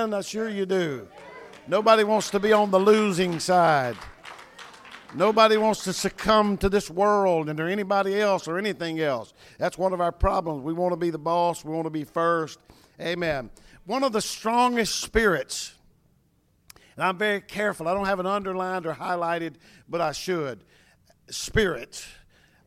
win? I sure you do. Nobody wants to be on the losing side. Nobody wants to succumb to this world and or anybody else or anything else. That's one of our problems. We want to be the boss, we want to be first. Amen. One of the strongest spirits, and I'm very careful, I don't have it underlined or highlighted, but I should. Spirit.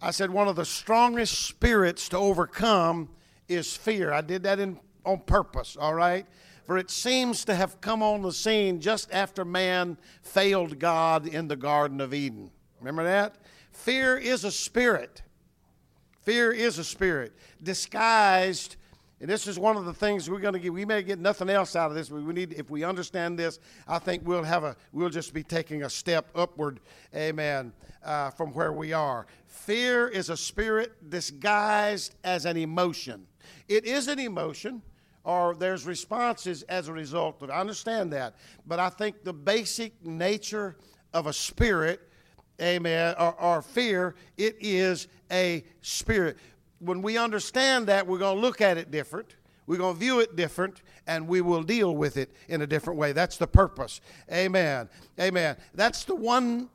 I said one of the strongest spirits to overcome is fear. I did that in, on purpose, all right? For it seems to have come on the scene just after man failed God in the Garden of Eden. Remember that? Fear is a spirit. Fear is a spirit disguised. And this is one of the things we're going to get. We may get nothing else out of this. We need, if we understand this, I think we'll have a. We'll just be taking a step upward. Amen. Uh, from where we are. Fear is a spirit disguised as an emotion. It is an emotion or there's responses as a result of it. I understand that. But I think the basic nature of a spirit, amen, or, or fear, it is a spirit. When we understand that, we're going to look at it different. We're going to view it different and we will deal with it in a different way. That's the purpose. Amen. Amen. That's the one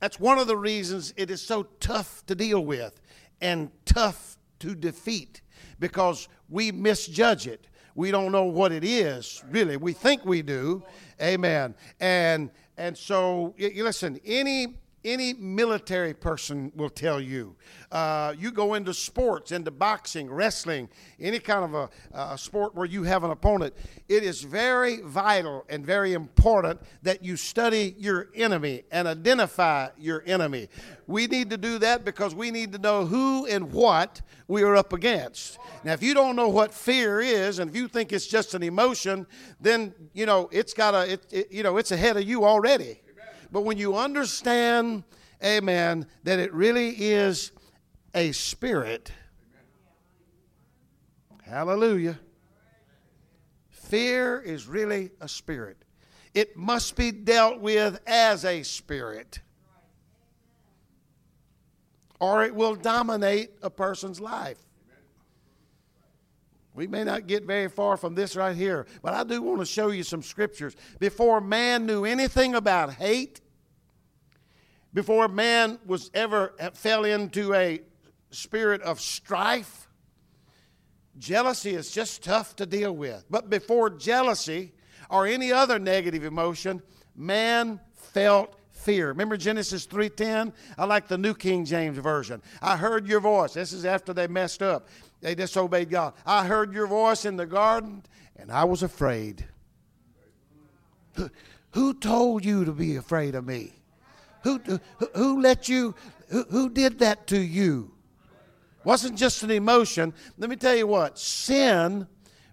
that's one of the reasons it is so tough to deal with and tough to defeat because we misjudge it. We don't know what it is, really. We think we do. Amen. And and so listen, any any military person will tell you. Uh, you go into sports, into boxing, wrestling, any kind of a, a, sport where you have an opponent, it is very vital and very important that you study your enemy and identify your enemy. We need to do that because we need to know who and what we are up against. Now, if you don't know what fear is, and if you think it's just an emotion, then you know it's got a, it, it, you know, it's ahead of you already. But when you understand, amen, that it really is a spirit, hallelujah. Fear is really a spirit. It must be dealt with as a spirit, or it will dominate a person's life. We may not get very far from this right here, but I do want to show you some scriptures. Before man knew anything about hate, before man was ever eh, fell into a spirit of strife, jealousy is just tough to deal with. But before jealousy or any other negative emotion, man felt fear. Remember Genesis 3:10? I like the New King James version. I heard your voice. This is after they messed up. They disobeyed God. I heard your voice in the garden and I was afraid. Who told you to be afraid of me? Who, who let you, who, who did that to you? Wasn't just an emotion. Let me tell you what sin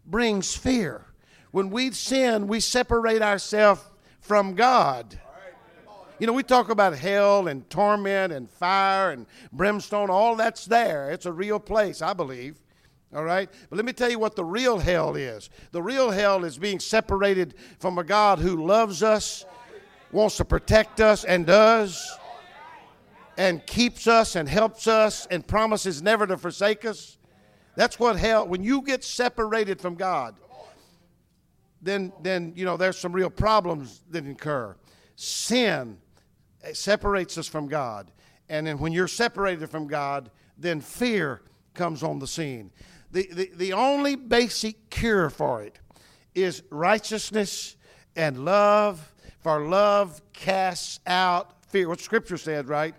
brings fear. When we sin, we separate ourselves from God. You know, we talk about hell and torment and fire and brimstone, all that's there. It's a real place, I believe. All right? But let me tell you what the real hell is. The real hell is being separated from a God who loves us, wants to protect us, and does, and keeps us and helps us and promises never to forsake us. That's what hell, when you get separated from God, then, then you know, there's some real problems that incur. Sin separates us from God. And then when you're separated from God, then fear comes on the scene. The, the, the only basic cure for it is righteousness and love, for love casts out fear. What Scripture said, right?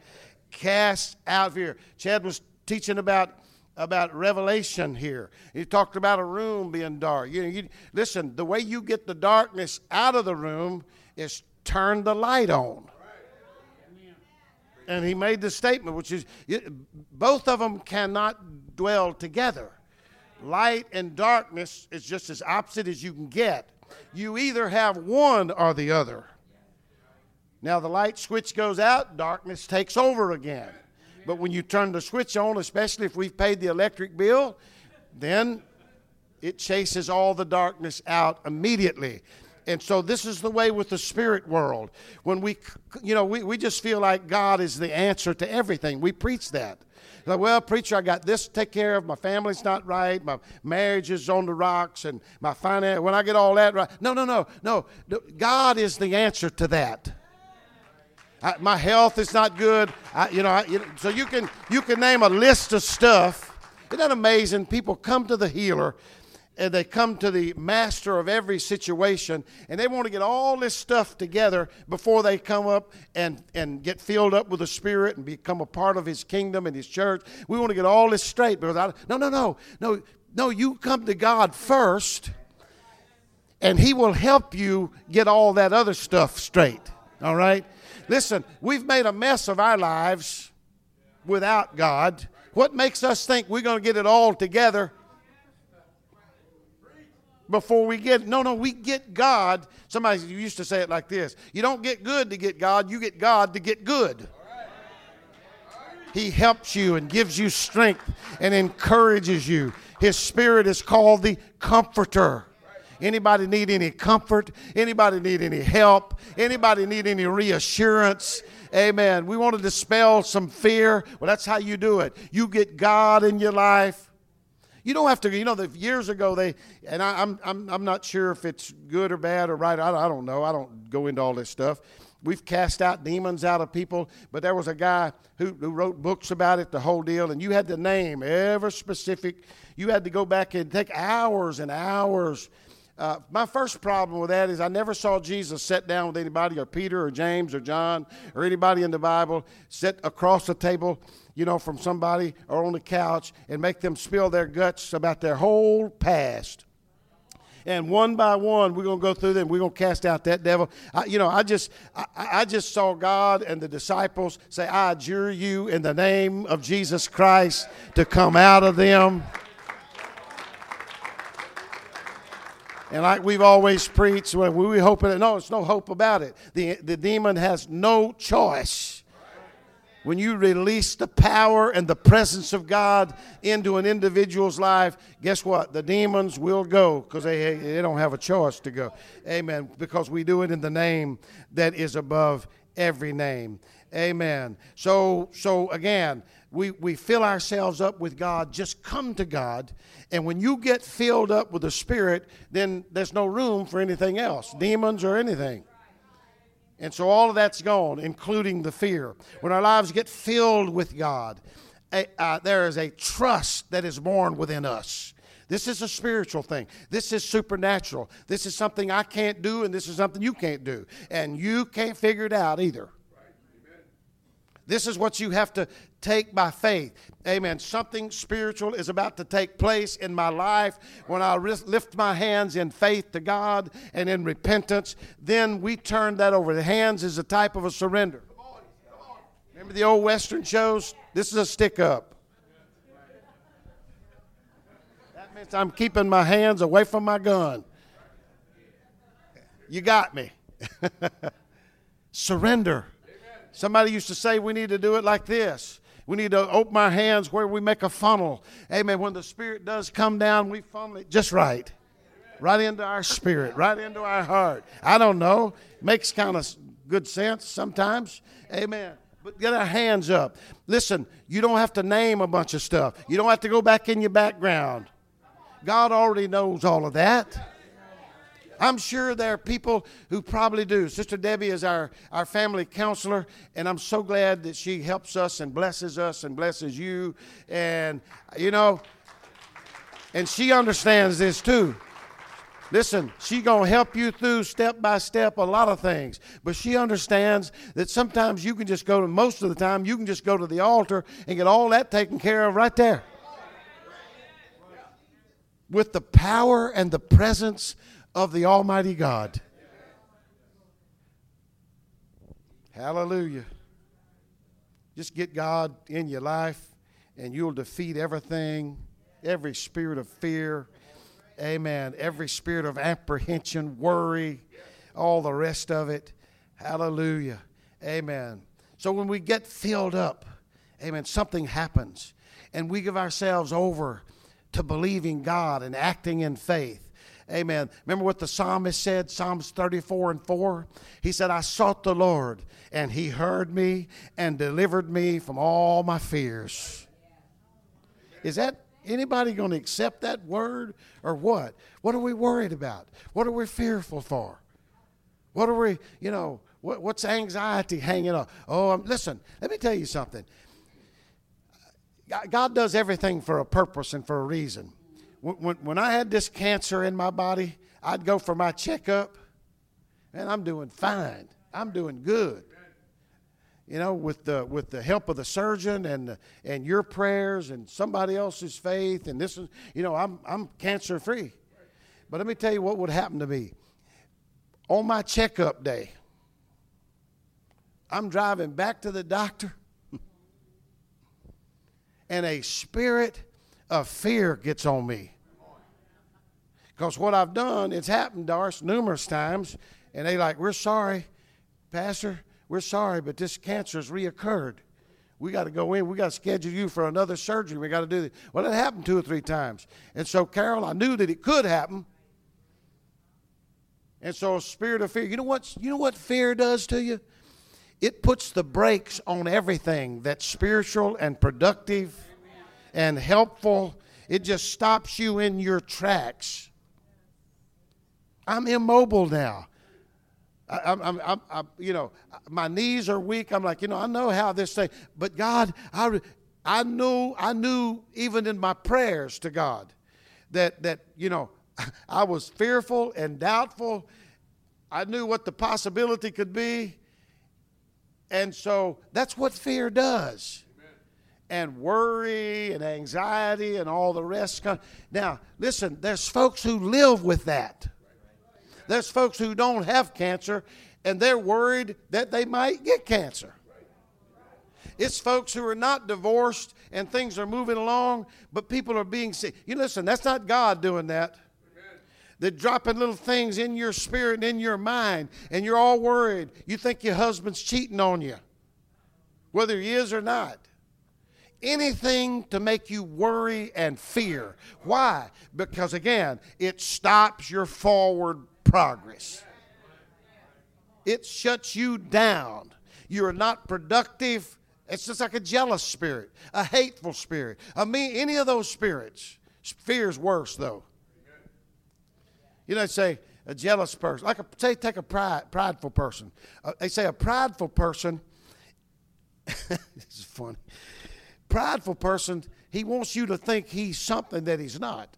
Cast out fear. Chad was teaching about about revelation here. He talked about a room being dark. You, know, you listen. The way you get the darkness out of the room is turn the light on and he made the statement, which is both of them cannot dwell together. Light and darkness is just as opposite as you can get. You either have one or the other. Now, the light switch goes out, darkness takes over again. But when you turn the switch on, especially if we've paid the electric bill, then it chases all the darkness out immediately. And so this is the way with the spirit world. When we, you know, we, we just feel like God is the answer to everything. We preach that. Like, well, preacher, I got this to take care of. My family's not right. My marriage is on the rocks, and my finance. When I get all that right, no, no, no, no. God is the answer to that. I, my health is not good. I, you know, I, you know, so you can you can name a list of stuff. Isn't that amazing? People come to the healer and they come to the master of every situation and they want to get all this stuff together before they come up and, and get filled up with the spirit and become a part of his kingdom and his church. We want to get all this straight because no no no no no you come to god first and he will help you get all that other stuff straight all right? Listen we've made a mess of our lives without god. What makes us think we're going to get it all together before we get no no we get god. Somebody used to say it like this you don't get good to get god you get god to get good. He helps you and gives you strength and encourages you. His spirit is called the comforter. Anybody need any comfort? Anybody need any help? Anybody need any reassurance? Amen. We want to dispel some fear. Well that's how you do it. You get god in your life you don't have to, you know, the, years ago they, and I, am I'm, I'm, I'm not sure if it's good or bad or right. I, I don't know. I don't go into all this stuff. We've cast out demons out of people, but there was a guy who, who wrote books about it, the whole deal, and you had to name every specific. You had to go back and take hours and hours. Uh, my first problem with that is I never saw Jesus sit down with anybody, or Peter, or James, or John, or anybody in the Bible, sit across the table you know, from somebody or on the couch and make them spill their guts about their whole past. And one by one, we're going to go through them. We're going to cast out that devil. I, you know, I just, I, I just saw God and the disciples say, "I adjure you in the name of Jesus Christ to come out of them." And like we've always preached, when we, we hope it, no, it's no hope about it. The, the demon has no choice when you release the power and the presence of God into an individual's life, guess what? The demons will go because they, they don't have a choice to go. Amen. Because we do it in the name that is above every name. Amen. So, so again, we, we fill ourselves up with God. Just come to God. And when you get filled up with the Spirit, then there's no room for anything else, demons or anything. And so all of that's gone, including the fear. When our lives get filled with God, a, uh, there is a trust that is born within us. This is a spiritual thing. This is supernatural. This is something I can't do, and this is something you can't do. And you can't figure it out either. This is what you have to take by faith. Amen. Something spiritual is about to take place in my life when I lift my hands in faith to God and in repentance. Then we turn that over. The hands is a type of a surrender. Remember the old Western shows? This is a stick up. That means I'm keeping my hands away from my gun. You got me. Surrender. Somebody used to say we need to do it like this. We need to open our hands where we make a funnel. Amen. When the Spirit does come down, we funnel it just right. Right into our spirit, right into our heart. I don't know. Makes kind of good sense sometimes. Amen. But get our hands up. Listen, you don't have to name a bunch of stuff. You don't have to go back in your background. God already knows all of that. I'm sure there are people who probably do. Sister Debbie is our, our family counselor, and I'm so glad that she helps us and blesses us and blesses you. And, you know, and she understands this too. Listen, she gonna help you through step by step a lot of things, but she understands that sometimes you can just go to most of the time you can just go to the altar and get all that taken care of right there. With the power and the presence of the Almighty God. Hallelujah. Just get God in your life and you'll defeat everything, every spirit of fear. Amen. Every spirit of apprehension, worry, all the rest of it. Hallelujah. Amen. So when we get filled up, amen, something happens and we give ourselves over to believing God and acting in faith Amen. Remember what the psalmist said, Psalms 34 and 4? He said, I sought the Lord, and he heard me and delivered me from all my fears. Is that anybody going to accept that word or what? What are we worried about? What are we fearful for? What are we, you know, what, what's anxiety hanging on? Oh, um, listen, let me tell you something. God does everything for a purpose and for a reason. When, when I had this cancer in my body, I'd go for my checkup, and I'm doing fine. I'm doing good. You know, with the with the help of the surgeon and and your prayers and somebody else's faith and this is you know I'm I'm cancer free. But let me tell you what would happen to me. On my checkup day, I'm driving back to the doctor and a spirit of fear gets on me. Because what I've done, it's happened us numerous times, and they like, we're sorry, Pastor, we're sorry, but this cancer has reoccurred. We got to go in. We got to schedule you for another surgery. We got to do this. Well, it happened two or three times. And so, Carol, I knew that it could happen. And so, a spirit of fear. You know what? You know what fear does to you? it puts the brakes on everything that's spiritual and productive and helpful. It just stops you in your tracks. I'm immobile now. I, I'm, I'm, I'm, you know, my knees are weak. I'm like, you know, I know how this thing, but God, I, I knew, I knew even in my prayers to God that, that, you know, I was fearful and doubtful. I knew what the possibility could be. And so that's what fear does. And worry and anxiety and all the rest. Now, listen, there's folks who live with that. There's folks who don't have cancer and they're worried that they might get cancer. It's folks who are not divorced and things are moving along, but people are being sick. You listen, that's not God doing that. They're dropping little things in your spirit and in your mind, and you're all worried. You think your husband's cheating on you, whether he is or not. Anything to make you worry and fear. Why? Because again, it stops your forward progress. It shuts you down. You're not productive. It's just like a jealous spirit, a hateful spirit. I mean, any of those spirits. Fear's worse, though. You know, they say a jealous person, like a, say, take a pride, prideful person. Uh, they say a prideful person, this is funny. Prideful person, he wants you to think he's something that he's not.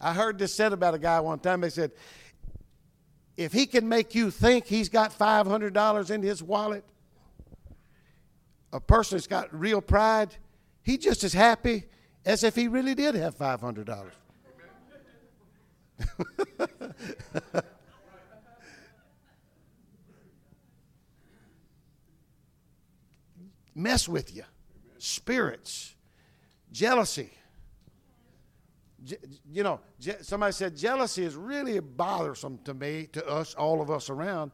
I heard this said about a guy one time. They said, if he can make you think he's got $500 in his wallet, a person that's got real pride, he's just as happy as if he really did have $500. Mess with you. Spirits, jealousy. You know, somebody said jealousy is really bothersome to me, to us, all of us around.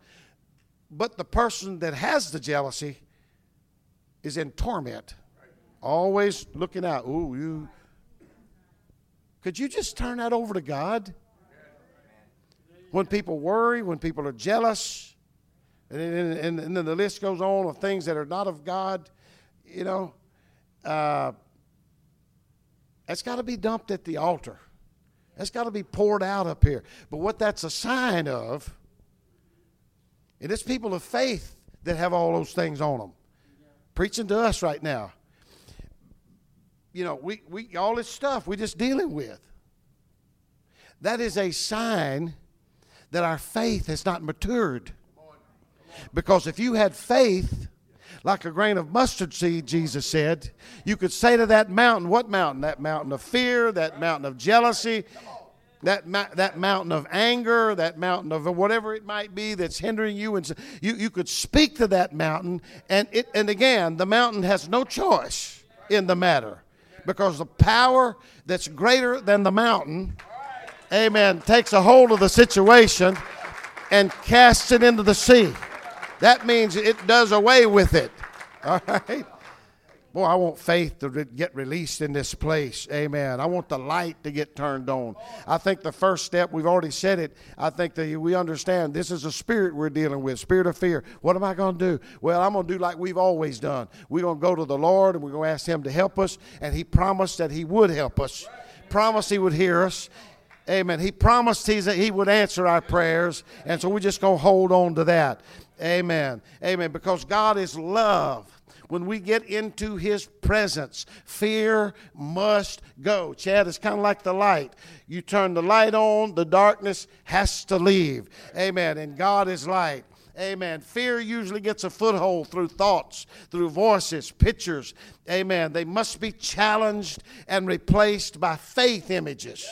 But the person that has the jealousy is in torment, always looking out. Ooh, you. Could you just turn that over to God? when people worry, when people are jealous, and, and, and, then the list goes on of things that are not of God, you know, uh, that's got to be dumped at the altar. That's got to be poured out up here. But what that's a sign of, and it is people of faith that have all those things on them. Preaching to us right now. You know, we, we all this stuff we're just dealing with. That is a sign that our faith has not matured. Because if you had faith, like a grain of mustard seed, Jesus said, you could say to that mountain, what mountain? That mountain of fear, that mountain of jealousy, that, that mountain of anger, that mountain of whatever it might be that's hindering you. And you, you could speak to that mountain, and, it, and again, the mountain has no choice in the matter because the power that's greater than the mountain amen, takes a hold of the situation and casts it into the sea. That means it does away with it. All right? Boy, I want faith to get released in this place. Amen. I want the light to get turned on. I think the first step, we've already said it, I think that we understand this is a spirit we're dealing with, spirit of fear. What am I going to do? Well, I'm going to do like we've always done. We're going to go to the Lord and we're going to ask Him to help us, and He promised that He would help us, promised He would hear us. Amen. He promised he's, He would answer our prayers, and so we're just going to hold on to that. Amen. Amen. Because God is love when we get into his presence, fear must go. Chad, it's kind of like the light. You turn the light on, the darkness has to leave. Amen. And God is light. Amen. Fear usually gets a foothold through thoughts, through voices, pictures. Amen. They must be challenged and replaced by faith images.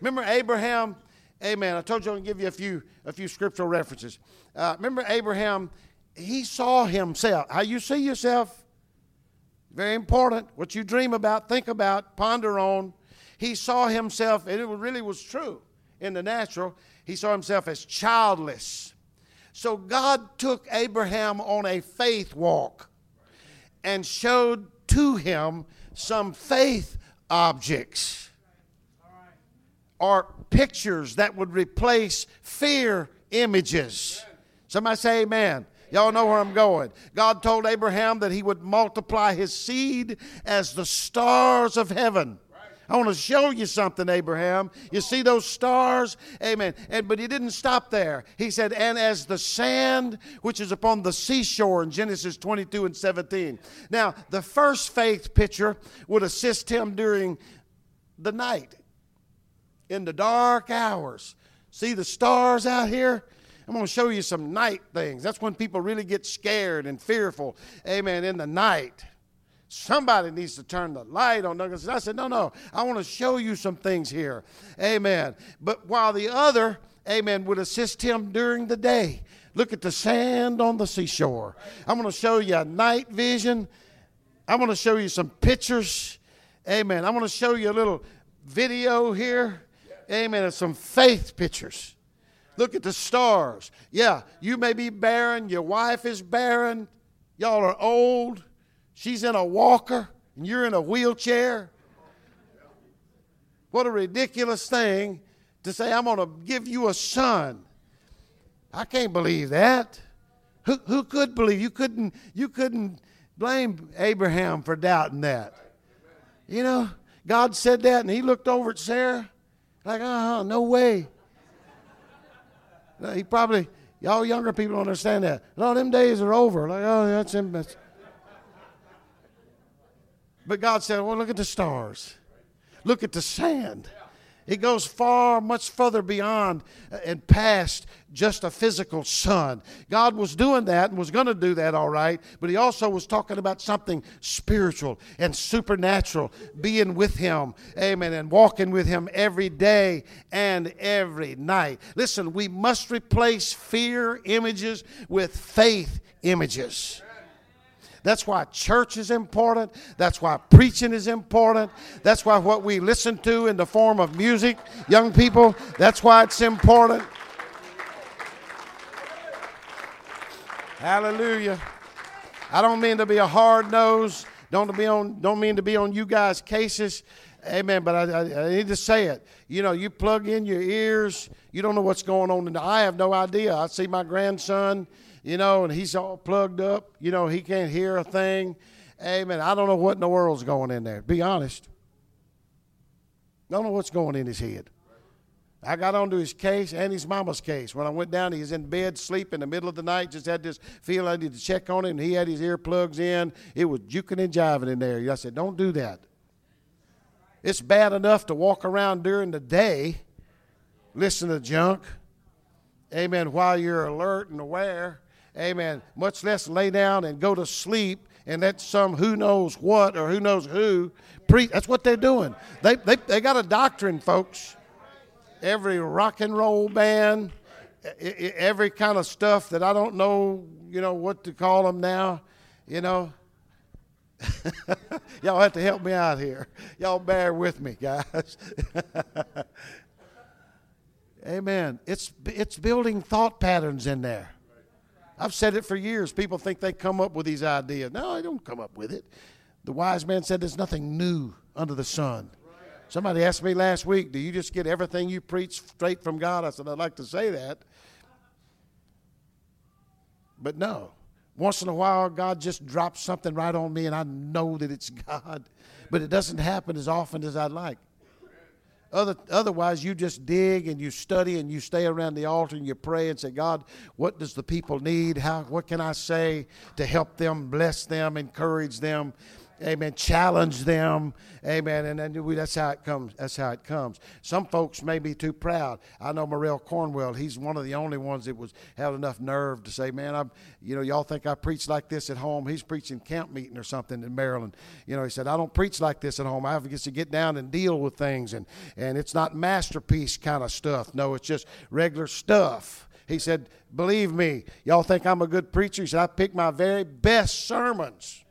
Remember Abraham? Amen. I told you I'm going to give you a few, a few scriptural references. Uh, remember Abraham he saw himself. How you see yourself, very important. What you dream about, think about, ponder on. He saw himself, and it really was true in the natural. He saw himself as childless. So God took Abraham on a faith walk and showed to him some faith objects or pictures that would replace fear images. Somebody say amen. Y'all know where I'm going. God told Abraham that he would multiply his seed as the stars of heaven. I want to show you something, Abraham. You see those stars? Amen. And but he didn't stop there. He said, and as the sand which is upon the seashore in Genesis 22 and 17. Now, the first faith picture would assist him during the night, in the dark hours. See the stars out here? I'm going to show you some night things. That's when people really get scared and fearful. Amen. In the night. Somebody needs to turn the light on. I said, No, no, I want to show you some things here. Amen. But while the other, amen, would assist him during the day. Look at the sand on the seashore. I'm going to show you a night vision. I'm going to show you some pictures. Amen. I'm going to show you a little video here. Amen. Of some faith pictures. Look at the stars. Yeah, you may be barren, your wife is barren, y'all are old, she's in a walker, and you're in a wheelchair. What a ridiculous thing to say, I'm going to give you a son. I can't believe that. Who, who could believe? You couldn't, you couldn't blame Abraham for doubting that. You know, God said that, and he looked over at Sarah like, huh, no way. He probably, y'all younger people don't understand that. No, them days are over. Like, oh, that's him. But God said, well, look at the stars. Look at the sand. It goes far, much further beyond uh, and past just a physical son. God was doing that and was going to do that all right, but He also was talking about something spiritual and supernatural, being with Him, amen, and walking with Him every day and every night. Listen, we must replace fear images with faith images. That's why church is important. That's why preaching is important. That's why what we listen to in the form of music, young people, that's why it's important. Hallelujah. I don't mean to be a hard nose. Don't be on. Don't mean to be on you guys' cases. Amen. But I, I, I, need to say it. You know, you plug in your ears. You don't know what's going on. And I have no idea. I see my grandson you know, and he's all plugged up. You know, he can't hear a thing. Amen. I don't know what in the world's going in there. Be honest. Don't know what's going in his head. I got onto his case and his mama's case. When I went down, he was in bed, sleep in the middle of the night. Just had this feel I needed to check on him. He had his earplugs in. It was juking and jiving in there. I said, "Don't do that." It's bad enough to walk around during the day, listen to junk. Amen. While you're alert and aware, amen, much less lay down and go to sleep and let some who knows what or who knows who preach. That's what they're doing. They, they, they got a doctrine, folks. Every rock and roll band, every kind of stuff that I don't know, you know, what to call them now, you know. Y'all have to help me out here. Y'all bear with me, guys. Amen. It's, it's building thought patterns in there. I've said it for years. People think they come up with these ideas. No, I don't come up with it. The wise man said, There's nothing new under the sun. Somebody asked me last week, Do you just get everything you preach straight from God? I said, I'd like to say that. But no. Once in a while, God just drops something right on me, and I know that it's God. But it doesn't happen as often as I'd like. Other, otherwise, you just dig and you study and you stay around the altar and you pray and say, God, what does the people need? How, what can I say to help them, bless them, encourage them? Amen. Challenge them. Amen. And then we, that's how it comes. That's how it comes. Some folks may be too proud. I know Morrell Cornwell. He's one of the only ones that was had enough nerve to say, "Man, I'm. You know, y'all think I preach like this at home? He's preaching camp meeting or something in Maryland. You know, he said I don't preach like this at home. I have to get down and deal with things, and and it's not masterpiece kind of stuff. No, it's just regular stuff." He said, Believe me, y'all think I'm a good preacher? He said, I pick my very best sermons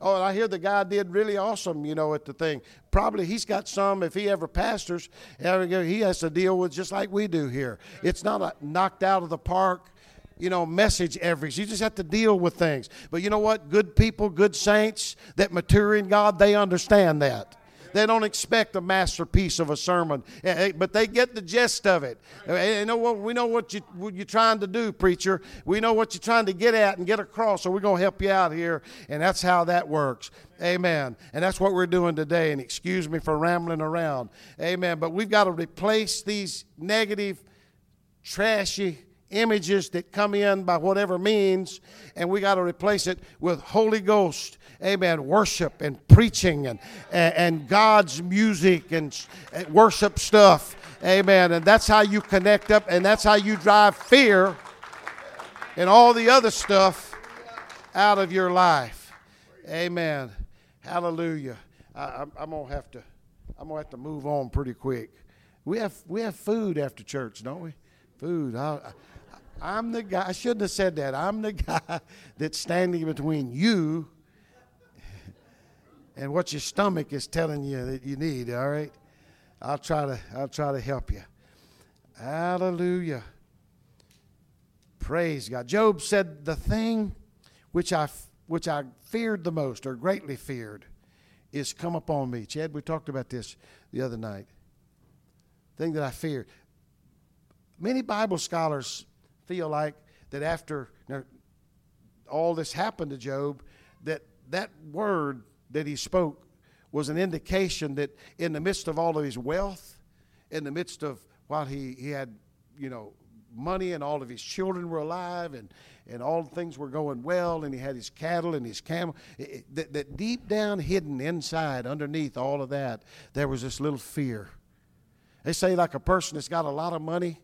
Oh, and I hear the guy did really awesome, you know, at the thing. Probably he's got some, if he ever pastors, he has to deal with just like we do here. It's not a knocked out of the park, you know, message every. You just have to deal with things. But you know what? Good people, good saints that mature in God, they understand that. They don't expect a masterpiece of a sermon, eh, eh, but they get the gist of it. Eh, you know what? We know what, you, what you're trying to do, preacher. We know what you're trying to get at and get across, so we're going to help you out here, and that's how that works. Amen. And that's what we're doing today. And excuse me for rambling around. Amen. But we've got to replace these negative, trashy, images that come in by whatever means, and we got to replace it with Holy Ghost, amen, worship and preaching and, and, God's music and, and worship stuff, amen. And that's how you connect up, and that's how you drive fear and all the other stuff out of your life, amen. Hallelujah. I, am I'm gonna have to, I'm gonna have to move on pretty quick. We have we have food after church, don't we? Food. I, I'm the guy, I shouldn't have said that. I'm the guy that's standing between you and what your stomach is telling you that you need, all right? I'll try to I'll try to help you. Hallelujah. Praise God. Job said the thing which I which I feared the most or greatly feared is come upon me. Chad, we talked about this the other night. Thing that I feared. Many Bible scholars feel like that after all this happened to Job, that that word that he spoke was an indication that in the midst of all of his wealth, in the midst of while he, he had, you know, money and all of his children were alive and, and all things were going well and he had his cattle and his camel, it, that, that deep down hidden inside, underneath all of that, there was this little fear. They say like a person that's got a lot of money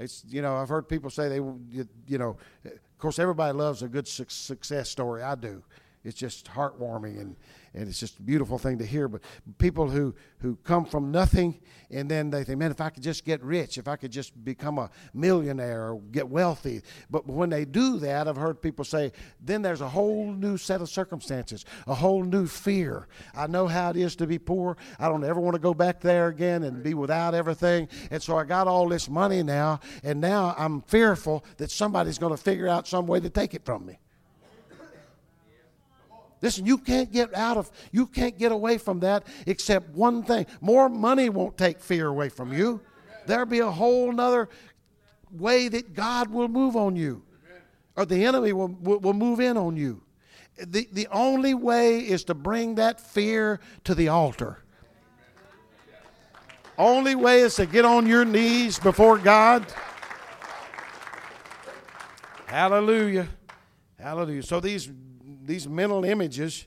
it's you know I've heard people say they you, you know of course everybody loves a good su- success story. I do. It's just heartwarming and and it's just a beautiful thing to hear. But people who who come from nothing and then they think, man, if I could just get rich, if I could just become a millionaire or get wealthy. But when they do that, I've heard people say, then there's a whole new set of circumstances, a whole new fear. I know how it is to be poor. I don't ever want to go back there again and be without everything. And so I got all this money now, and now I'm fearful that somebody's going to figure out some way to take it from me. Listen, you can't get out of, you can't get away from that except one thing. More money won't take fear away from you. There'll be a whole nother way that God will move on you, or the enemy will, will, will move in on you. The, the only way is to bring that fear to the altar. Only way is to get on your knees before God. Hallelujah. Hallelujah. So these these mental images,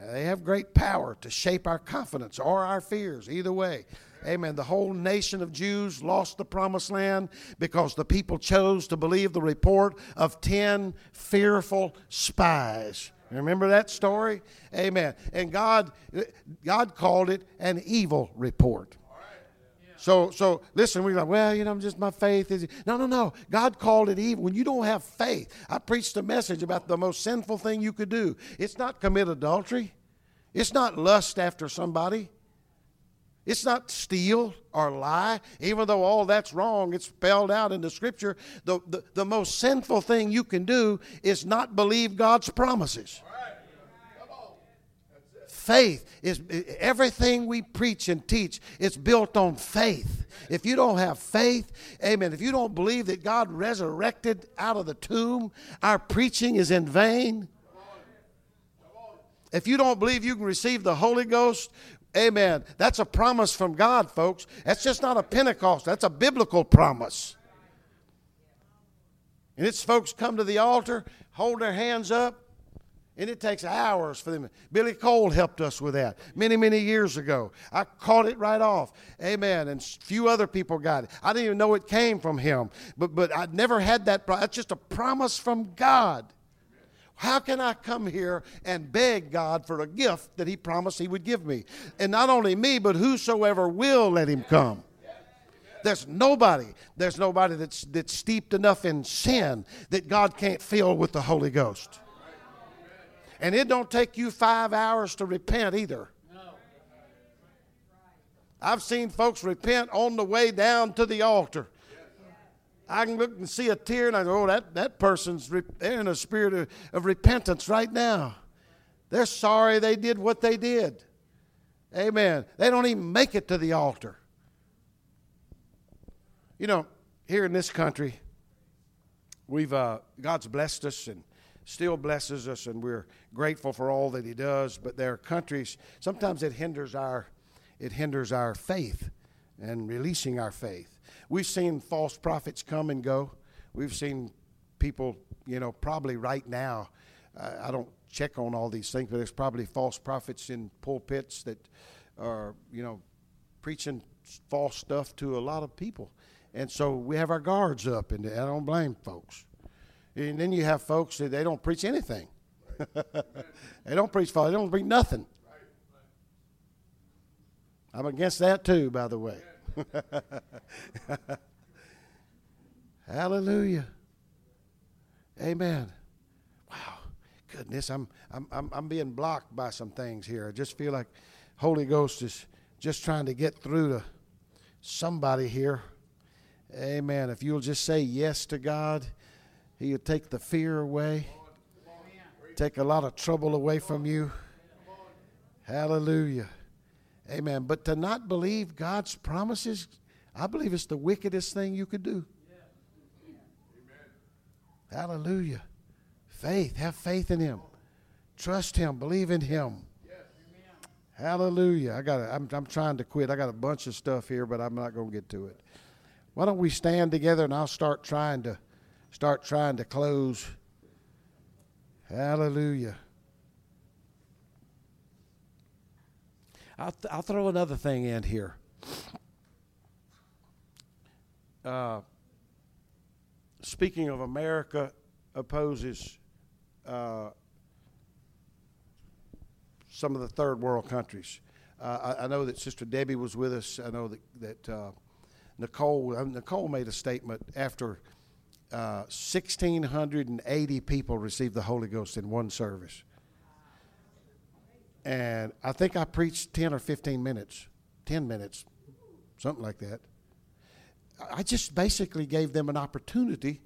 uh, they have great power to shape our confidence or our fears, either way. Amen. The whole nation of Jews lost the promised land because the people chose to believe the report of 10 fearful spies. Remember that story? Amen. And God God called it an evil report. So, so listen, we're like, well, you know, I'm just my faith is. No, no, no. God called it evil. When you don't have faith, I preached a message about the most sinful thing you could do. It's not commit adultery. It's not lust after somebody. It's not steal or lie, even though all that's wrong. It's spelled out in the scripture. The, the, the most sinful thing you can do is not believe God's promises. Faith is everything we preach and teach, it's built on faith. If you don't have faith, amen, if you don't believe that God resurrected out of the tomb, our preaching is in vain. If you don't believe you can receive the Holy Ghost, amen, that's a promise from God, folks. That's just not a Pentecost, that's a biblical promise. And it's folks come to the altar, hold their hands up, and it takes hours for them. Billy Cole helped us with that many, many years ago. I caught it right off. Amen. And few other people got it. I didn't even know it came from him. But but I'd never had that. That's just a promise from God. How can I come here and beg God for a gift that He promised He would give me? And not only me, but whosoever will let Him come. There's nobody, there's nobody that's, that's steeped enough in sin that God can't fill with the Holy Ghost. And it don't take you five hours to repent either. I've seen folks repent on the way down to the altar. I can look and see a tear and I go, oh, that, that person's re- in a spirit of, of repentance right now. They're sorry they did what they did. Amen. They don't even make it to the altar. You know, here in this country, we've uh, God's blessed us and still blesses us, and we're grateful for all that He does. But there are countries sometimes it hinders our it hinders our faith and releasing our faith. We've seen false prophets come and go. We've seen people, you know, probably right now. Uh, I don't check on all these things, but there's probably false prophets in pulpits that are, you know, preaching false stuff to a lot of people. And so we have our guards up, and I don't blame folks. And then you have folks that they don't preach anything. they don't preach false. They don't preach nothing. I'm against that too, by the way. Hallelujah. Amen. Wow. Goodness, I'm, I'm, I'm, I'm being blocked by some things here. I just feel like Holy Ghost is just trying to get through to somebody here. Amen. If you'll just say yes to God, He'll take the fear away, take a lot of trouble away from you. Hallelujah. Amen. But to not believe God's promises, I believe it's the wickedest thing you could do. Hallelujah. Faith. Have faith in Him. Trust Him. Believe in Him. Hallelujah. I got. I'm, I'm trying to quit. I got a bunch of stuff here, but I'm not going to get to it. Why don't we stand together and I'll start trying to start trying to close. Hallelujah. I'll, th- I'll throw another thing in here. Uh, speaking of America opposes uh, some of the third world countries. Uh, I, I, know that Sister Debbie was with us. I know that, that uh, Nicole uh, Nicole made a statement after 1,680 uh, people received the Holy Ghost in one service and I think I preached 10 or 15 minutes, 10 minutes, something like that. I just basically gave them an opportunity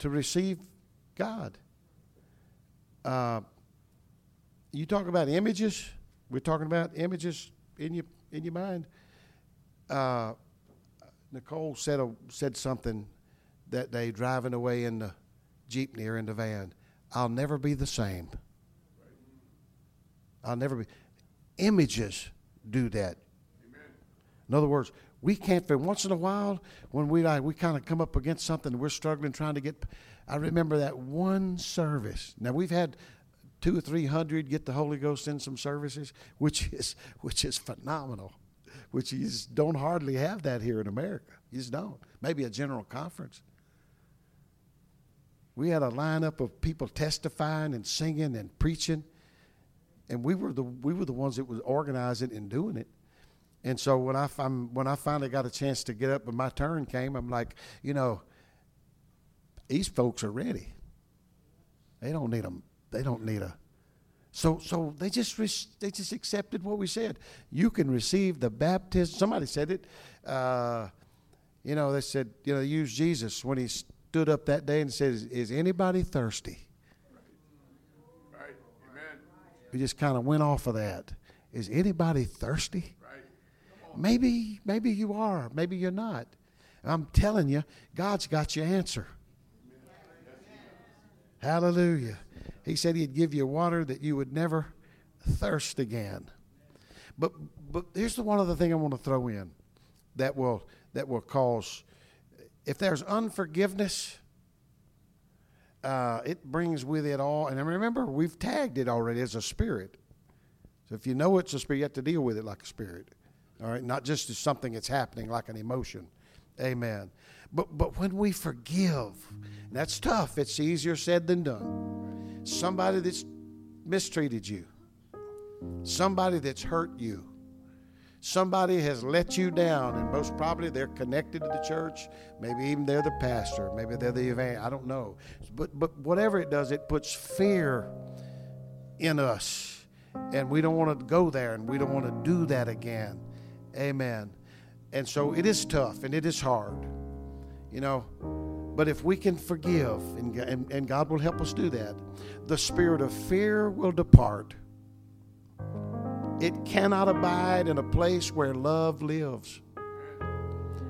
to receive God. Uh, you talk about images. We're talking about images in your in your mind. Uh, Nicole said a, said something that day driving away in the jeep near in the van. I'll never be the same. I'll never be. Images do that. Amen. In other words, we can't. Once in a while, when we like, we kind of come up against something, we're struggling trying to get. I remember that one service. Now we've had two or three hundred get the Holy Ghost in some services, which is which is phenomenal. Which you don't hardly have that here in America. You just don't. Maybe a general conference. We had a lineup of people testifying and singing and preaching and we were the we were the ones that was organizing and doing it. And so when I when I finally got a chance to get up and my turn came, I'm like, you know, these folks are ready. They don't need them. They don't need a. So so they just they just accepted what we said. You can receive the baptism. Somebody said it. Uh, you know, they said you know use Jesus when he stood up that day and said, "Is, is anybody thirsty?" Right, amen. we just kind of went off of that. Is anybody thirsty? Maybe, maybe you are. Maybe you're not. I'm telling you, God's got your answer. Hallelujah. He said He'd give you water that you would never thirst again. But but here's the one other thing I want to throw in that will that will cause if there's unforgiveness, uh, it brings with it all. And remember, we've tagged it already as a spirit. So if you know it's a spirit, you have to deal with it like a spirit. All right, not just as something that's happening like an emotion. Amen. But but when we forgive, that's tough. It's easier said than done. Somebody that's mistreated you, somebody that's hurt you, somebody has let you down, and most probably they're connected to the church. Maybe even they're the pastor. Maybe they're the evangelist. I don't know. But but whatever it does, it puts fear in us, and we don't want to go there, and we don't want to do that again. Amen. And so it is tough and it is hard, you know. But if we can forgive, and, and, and God will help us do that, the spirit of fear will depart. It cannot abide in a place where love lives.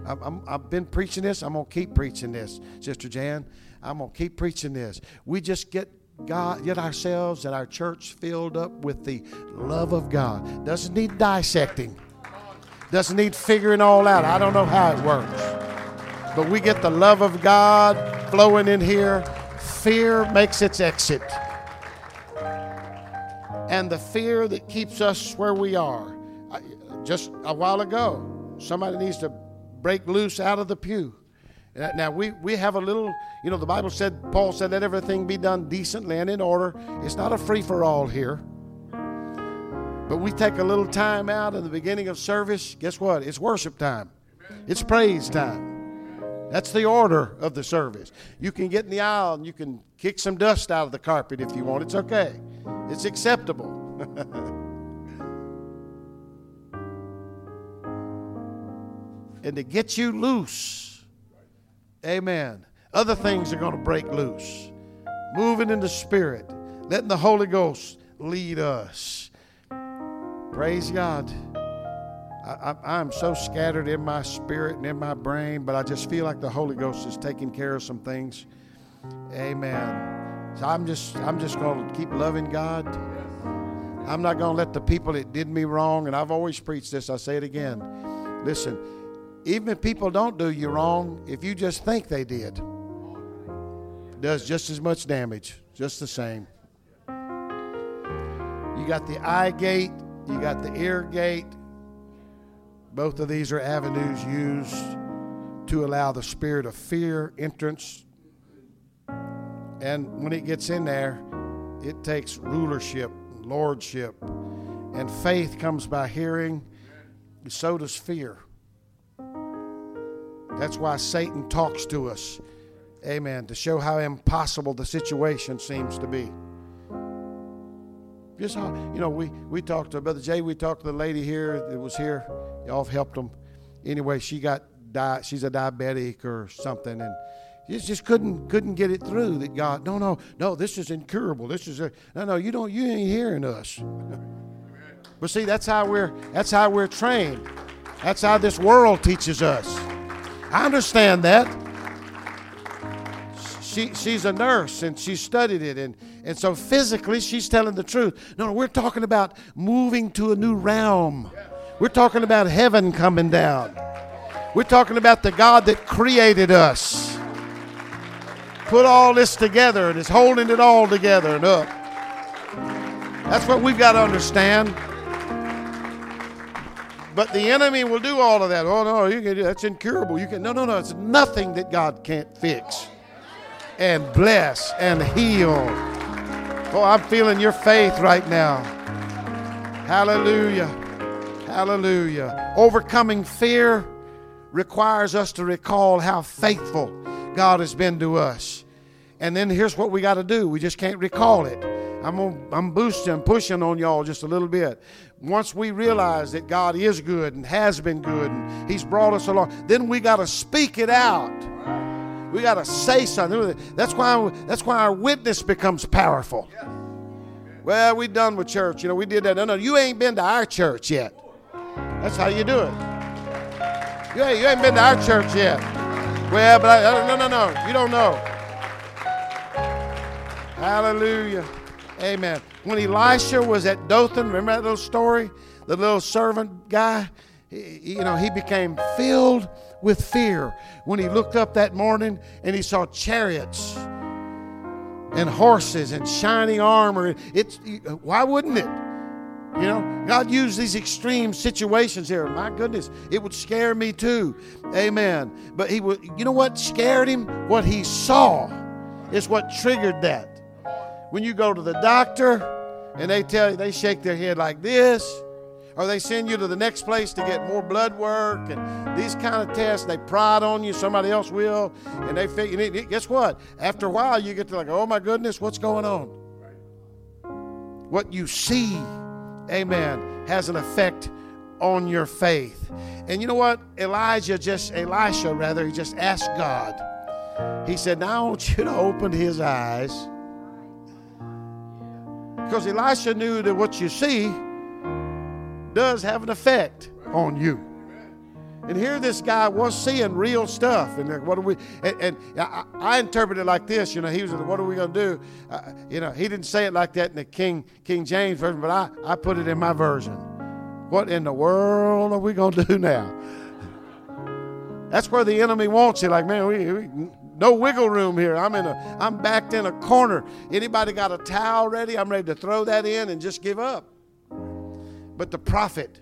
i have been preaching this. I'm going to keep preaching this, Sister Jan. I'm going to keep preaching this. We just get God, get ourselves and our church filled up with the love of God. Doesn't need dissecting. Doesn't need figuring all out. I don't know how it works. But we get the love of God flowing in here. Fear makes its exit. And the fear that keeps us where we are. Just a while ago, somebody needs to break loose out of the pew. Now, we, we have a little, you know, the Bible said, Paul said, let everything be done decently and in order. It's not a free for all here. But we take a little time out in the beginning of service. Guess what? It's worship time, it's praise time. That's the order of the service. You can get in the aisle and you can kick some dust out of the carpet if you want. It's okay, it's acceptable. and to get you loose, amen. Other things are going to break loose. Moving in the Spirit, letting the Holy Ghost lead us. Praise God. I, am so scattered in my spirit and in my brain, but I just feel like the Holy Ghost is taking care of some things. Amen. So I'm just I'm just going to keep loving God. I'm not going to let the people that did me wrong, and I've always preached this. I say it again. Listen, even if people don't do you wrong, if you just think they did, does just as much damage, just the same. You got the eye gate you got the ear gate. Both of these are avenues used to allow the spirit of fear entrance. And when it gets in there, it takes rulership, lordship. And faith comes by hearing, so does fear. That's why Satan talks to us. Amen. To show how impossible the situation seems to be. Just how, you know, we, we talked to Brother Jay, we talked to the lady here that was here. Y'all helped them. Anyway, she got, di- she's a diabetic or something. And just, just couldn't couldn't get it through that God, no, no, no, this is incurable. This is a, no, no, you don't, you ain't hearing us. but see, that's how we're, that's how we're trained. That's how this world teaches us. I understand that she, she's a nurse and she studied it. And, and so physically, she's telling the truth. No, no, we're talking about moving to a new realm. We're talking about heaven coming down. We're talking about the God that created us. Put all this together and is holding it all together and up. That's what we've got to understand. But the enemy will do all of that. Oh no, you can, that's incurable. You can no, no, no. It's nothing that God can't fix and bless and heal. Oh, I'm feeling your faith right now. Hallelujah. Hallelujah. Overcoming fear requires us to recall how faithful God has been to us. And then here's what we got to do. We just can't recall it. I'm, gonna, I'm boosting, pushing on y'all just a little bit. Once we realize that God is good and has been good and He's brought us along, then we got to speak it out. We got to say something. That's why, that's why our witness becomes powerful. Well, we done with church. You know, we did that. No, no, you ain't been to our church yet. That's how you do it. You ain't, you ain't been to our church yet. Well, but I, no, no, no. You don't know. Hallelujah. Amen. When Elisha was at Dothan, remember that little story? The little servant guy? He, you know, he became filled with fear when he looked up that morning and he saw chariots and horses and shining armor. It's why wouldn't it? You know, God used these extreme situations here. My goodness, it would scare me too. Amen. But he would, you know what scared him? What he saw is what triggered that. When you go to the doctor and they tell you, they shake their head like this, or they send you to the next place to get more blood work and these kind of tests, they prod on you, somebody else will, and they figure, guess what? After a while, you get to like, oh my goodness, what's going on? What you see amen, has an effect on your faith. And you know what? Elijah just, Elisha rather, he just asked God. He said, Now I want you to open his eyes. Because Elisha knew that what you see does have an effect on you. And here this guy was seeing real stuff. And what are we? And, and I, I, interpret it like this. You know, he was, what are we going to do? Uh, you know, he didn't say it like that in the King King James version, but I, I put it in my version. What in the world are we going to do now? That's where the enemy wants you. Like, man, we, we no wiggle room here. I'm in a, I'm backed in a corner. Anybody got a towel ready? I'm ready to throw that in and just give up. But the prophet,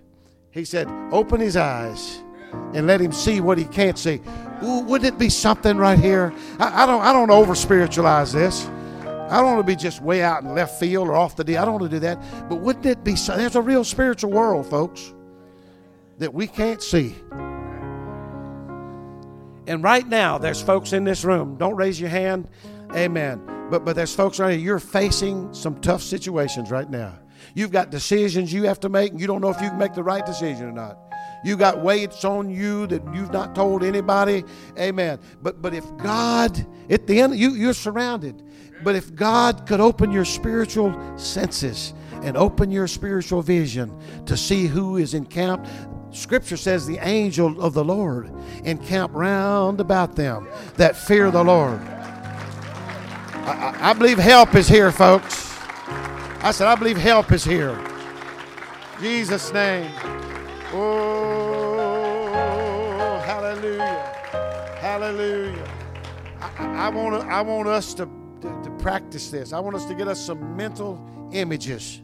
he said, open his eyes and let him see what he can't see. Ooh, wouldn't it be something right here? I, I don't I don't over spiritualize this. I don't want to be just way out in left field or off the deal. I don't want to do that. But wouldn't it be so? There's a real spiritual world, folks, that we can't see. And right now, there's folks in this room. Don't raise your hand. Amen. But but there's folks right here. You're facing some tough situations right now. You've got decisions you have to make, and you don't know if you can make the right decision or not. You got weights on you that you've not told anybody. Amen. But but if God, at the end, you, you're surrounded. But if God could open your spiritual senses and open your spiritual vision to see who is encamped, Scripture says the angel of the Lord encamp round about them that fear the Lord. I, I, believe help is here, folks. I said, I believe help is here. Jesus' name. Oh, hallelujah. I, I, want, I want us to, to, to practice this. I want us to get us some mental images.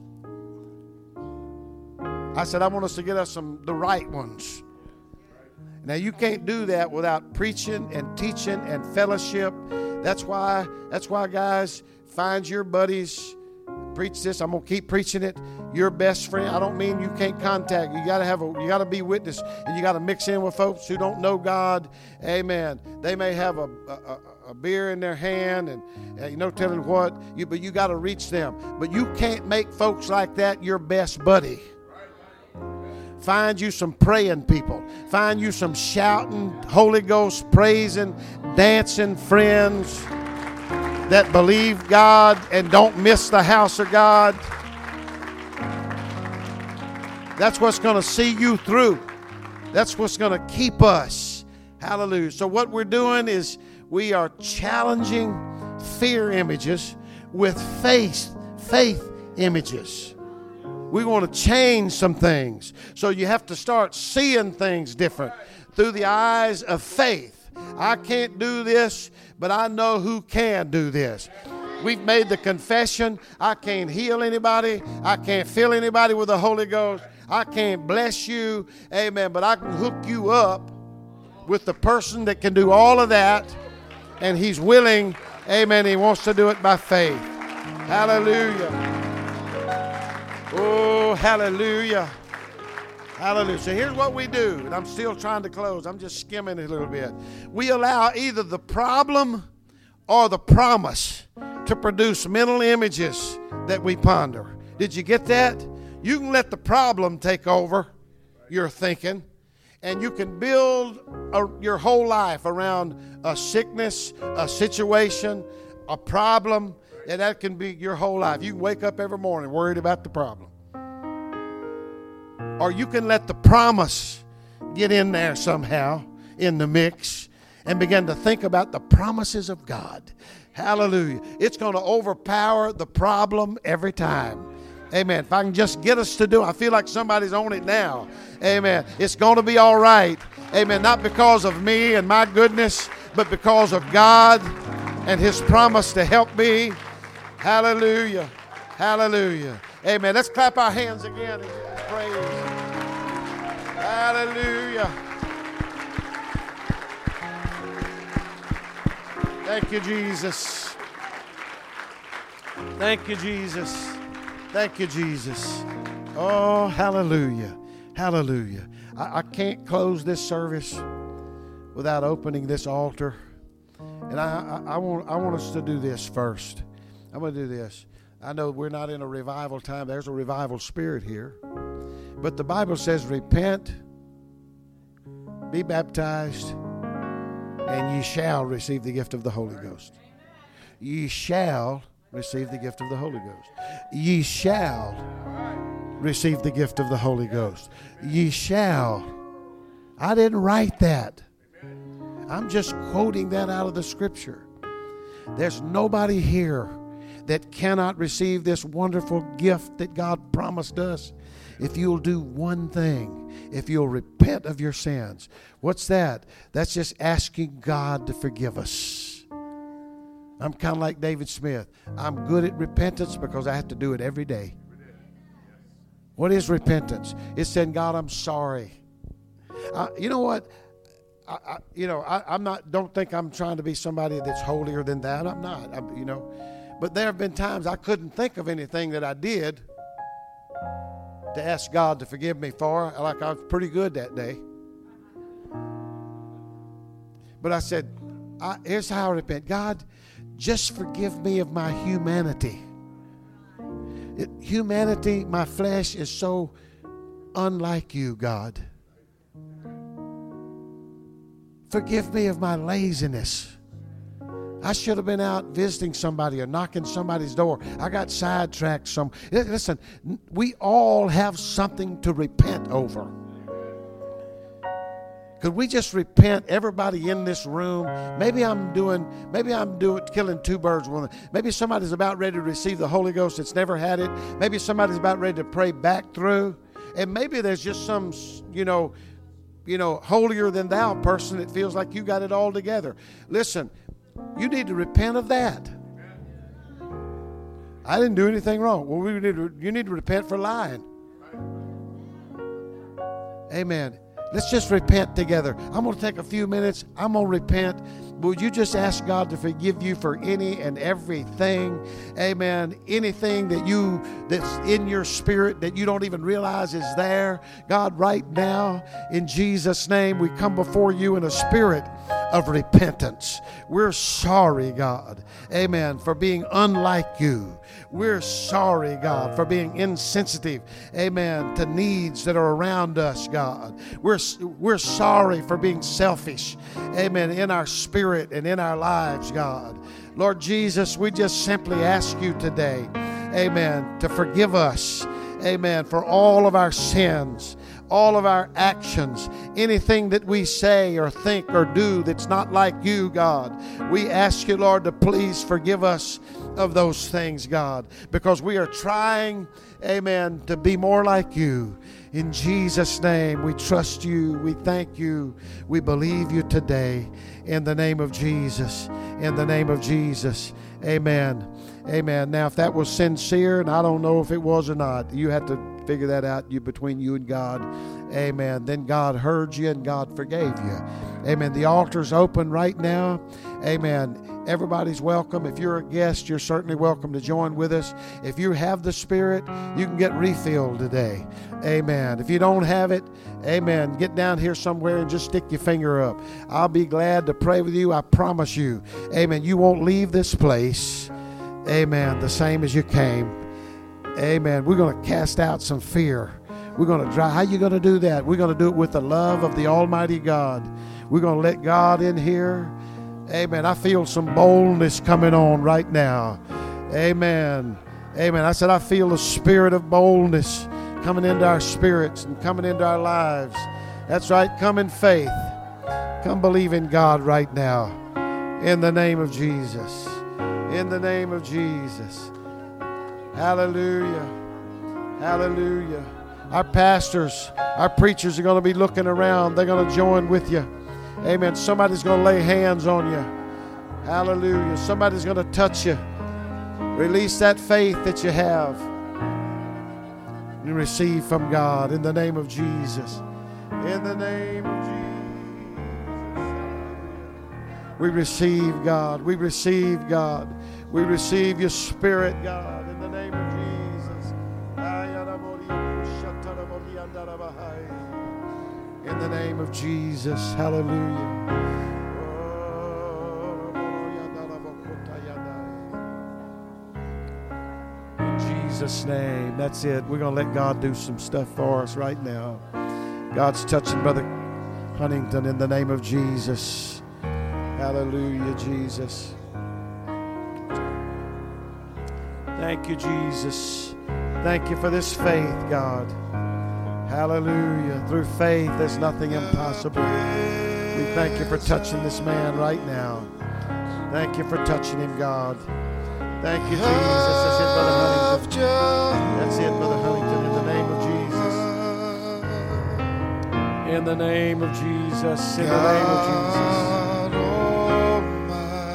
I said, I want us to get us some the right ones. Now you can't do that without preaching and teaching and fellowship. That's why that's why guys find your buddies preach this. I'm gonna keep preaching it. Your best friend. I don't mean you can't contact. You gotta have a. You gotta be witness, and you gotta mix in with folks who don't know God. Amen. They may have a, a, a beer in their hand, and, you know telling what. You, but you gotta reach them. But you can't make folks like that your best buddy. Find you some praying people. Find you some shouting, Holy Ghost praising, dancing friends that believe God and don't miss the house of God. That's what's going to see you through. That's what's going to keep us. Hallelujah. So, what we're doing is we are challenging fear images with faith, faith images. We want to change some things. So, you have to start seeing things different through the eyes of faith. I can't do this but I know who can do this. We've made the confession I can't heal anybody, I can't fill anybody with the Holy Ghost, I can't bless you, amen, but I can hook you up with the person that can do all of that, and He's willing, amen, He wants to do it by faith. Hallelujah. Oh, hallelujah. Hallelujah. So here's what we do, and I'm still trying to close. I'm just skimming a little bit. We allow either the problem or the promise to produce mental images that we ponder. Did you get that? You can let the problem take over your thinking, and you can build a, your whole life around a sickness, a situation, a problem, And that can be your whole life. You can wake up every morning worried about the problem. Or you can let the promise get in there somehow in the mix and begin to think about the promises of God. Hallelujah. It's going to overpower the problem every time. Amen. If I can just get us to do, I feel like somebody's on it now. Amen. It's going to be all right. Amen. Not because of me and my goodness, but because of God and His promise to help me. Hallelujah. Hallelujah. Amen. Let's clap our hands again and praise. Hallelujah. Thank you, Jesus. Thank you, Jesus. Thank you, Jesus. Oh, hallelujah. Hallelujah. I, I can't close this service without opening this altar. And I, I, I, want, I want us to do this first. I'm going to do this. I know we're not in a revival time, there's a revival spirit here. But the Bible says, repent, be baptized, and ye shall receive the gift of the Holy Ghost. Ye shall receive the gift of the Holy Ghost. Ye shall receive the gift of the Holy Ghost. Ye shall. I didn't write that. I'm just quoting that out of the scripture. There's nobody here that cannot receive this wonderful gift that God promised us if you'll do one thing, if you'll repent of your sins. What's that? That's just asking God to forgive us. I'm kind of like David Smith. I'm good at repentance because I have to do it every day. What is repentance? It's saying, God, I'm sorry. Uh, you know what? I, I, you know, I, am not. Don't think I'm trying to be somebody that's holier than that. I'm not. I'm, you know, but there have been times I couldn't think of anything that I did to ask God to forgive me for. Like I was pretty good that day. But I said, I, here's how I repent God, just forgive me of my humanity. It, humanity, my flesh is so unlike you, God. Forgive me of my laziness. I should have been out visiting somebody or knocking somebody's door. I got sidetracked some. Listen, we all have something to repent over. Could we just repent, everybody in this room? Maybe I'm doing, maybe I'm doing killing two birds with. Maybe somebody's about ready to receive the Holy Ghost that's never had it. Maybe somebody's about ready to pray back through. And maybe there's just some, you know, you know, holier than thou person that feels like you got it all together. Listen, you need to repent of that. I didn't do anything wrong. Well, we need to, you need to repent for lying. Amen. Let's just repent together. I'm going to take a few minutes. I'm going to repent. Would you just ask God to forgive you for any and everything? Amen. Anything that you that's in your spirit that you don't even realize is there. God, right now, in Jesus' name, we come before you in a spirit of repentance. We're sorry, God. Amen. For being unlike you. We're sorry, God, for being insensitive, amen, to needs that are around us, God. We're, we're sorry for being selfish, amen, in our spirit and in our lives, God. Lord Jesus, we just simply ask you today, amen, to forgive us, amen, for all of our sins all of our actions, anything that we say or think or do that's not like you, God. We ask you, Lord, to please forgive us of those things, God, because we are trying, amen, to be more like you. In Jesus' name, we trust you. We thank you. We believe you today. In the name of Jesus. In the name of Jesus. Amen. Amen. Now, if that was sincere, and I don't know if it was or not, you have to figure that out you between you and God. Amen. Then God heard you and God forgave you. Amen. The altar's open right now. Amen. Everybody's welcome. If you're a guest, you're certainly welcome to join with us. If you have the Spirit, you can get refilled today. Amen. If you don't have it, amen. Get down here somewhere and just stick your finger up. I'll be glad to pray with you. I promise you. Amen. You won't leave this place, amen, the same as you came. Amen. We're going to cast out some fear. We're going to drive. How you going to do that? We're going to do it with the love of the Almighty God. We're going to let God in here. Amen. I feel some boldness coming on right now. Amen. Amen. I said, I feel the spirit of boldness coming into our spirits and coming into our lives. That's right. Come in faith. Come believe in God right now. In the name of Jesus. In the name of Jesus. Hallelujah. Hallelujah. Our pastors, our preachers are going to be looking around. They're going to join with you. Amen. Somebody's going to lay hands on you. Hallelujah. Somebody's going to touch you. Release that faith that you have and receive from God in the name of Jesus. In the name of Jesus. We receive God. We receive God. We receive your spirit, God, name of Jesus. Hallelujah. In Jesus' name. That's it. We're going to let God do some stuff for us right now. God's touching Brother Huntington in the name of Jesus. Hallelujah, Jesus. Thank you, Jesus. Thank you for this faith, God. Hallelujah. Through faith, there's nothing impossible. We thank you for touching this man right now. Thank you for touching him, God. Thank you, Jesus. That's it, Brother Huntington. That's it, Brother Huntington, in the name of Jesus. In the name of Jesus. In the name of Jesus.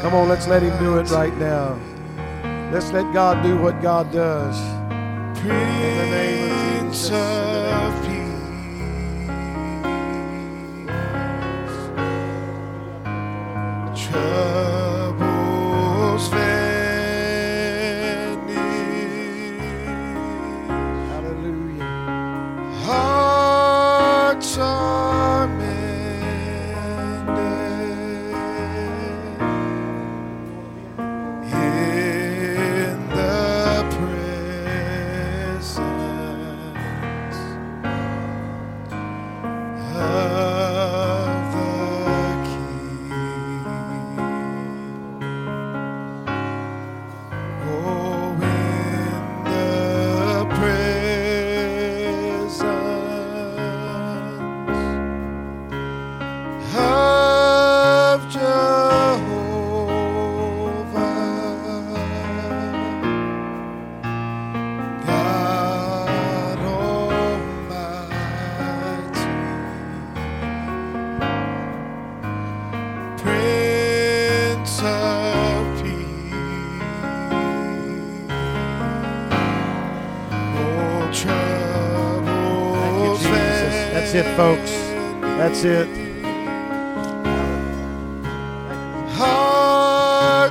Come on, let's let him do it right now. Let's let God do what God does. In the name of In the name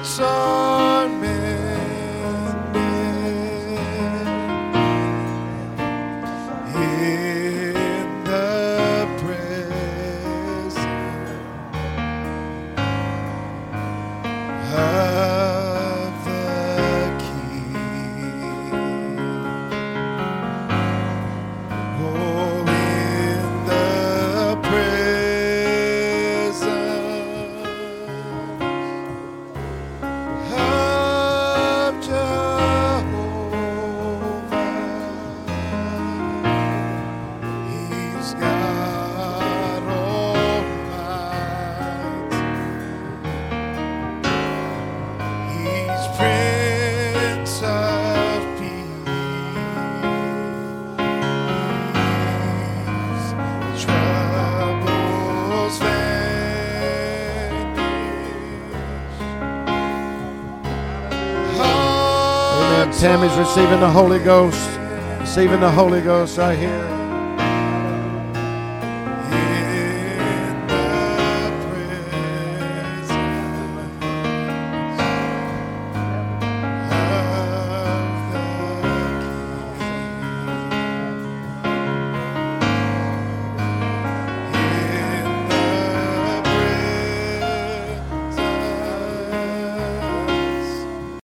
Hearts receiving the Holy Ghost. Receiving the Holy Ghost right here.